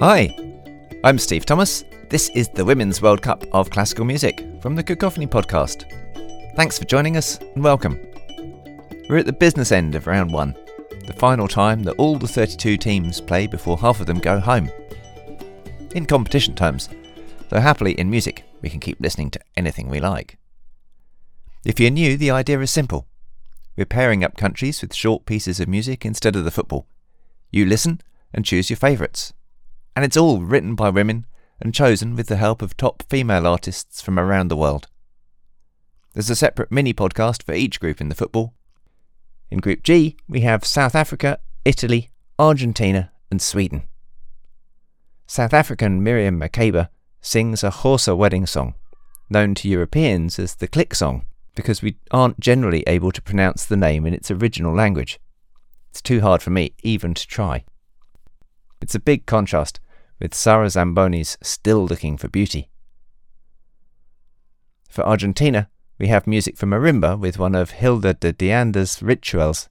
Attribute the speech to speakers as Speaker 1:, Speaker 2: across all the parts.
Speaker 1: Hi, I'm Steve Thomas. This is the Women's World Cup of Classical Music from the Cacophony podcast. Thanks for joining us and welcome. We're at the business end of round one, the final time that all the 32 teams play before half of them go home. In competition terms, though happily in music we can keep listening to anything we like. If you're new, the idea is simple. We're pairing up countries with short pieces of music instead of the football. You listen and choose your favourites. And it's all written by women and chosen with the help of top female artists from around the world. There's a separate mini podcast for each group in the football. In Group G, we have South Africa, Italy, Argentina, and Sweden. South African Miriam Makeba sings a Xhosa wedding song, known to Europeans as the click song, because we aren't generally able to pronounce the name in its original language. It's too hard for me even to try. It's a big contrast with Sara Zamboni's Still Looking for Beauty. For Argentina, we have music from marimba with one of Hilda de Deanda's rituals,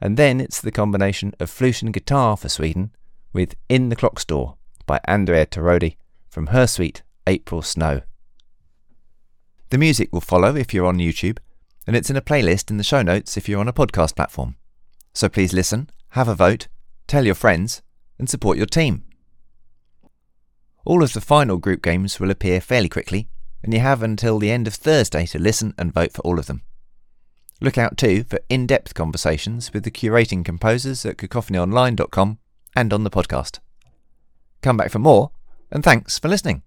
Speaker 1: and then it's the combination of flute and guitar for Sweden with In the Clock Store by Andrea Tarrodi from her suite April Snow. The music will follow if you're on YouTube, and it's in a playlist in the show notes if you're on a podcast platform. So please listen, have a vote, tell your friends, and support your team. All of the final group games will appear fairly quickly, and you have until the end of Thursday to listen and vote for all of them. Look out too for in depth conversations with the curating composers at cacophonyonline.com and on the podcast. Come back for more, and thanks for listening.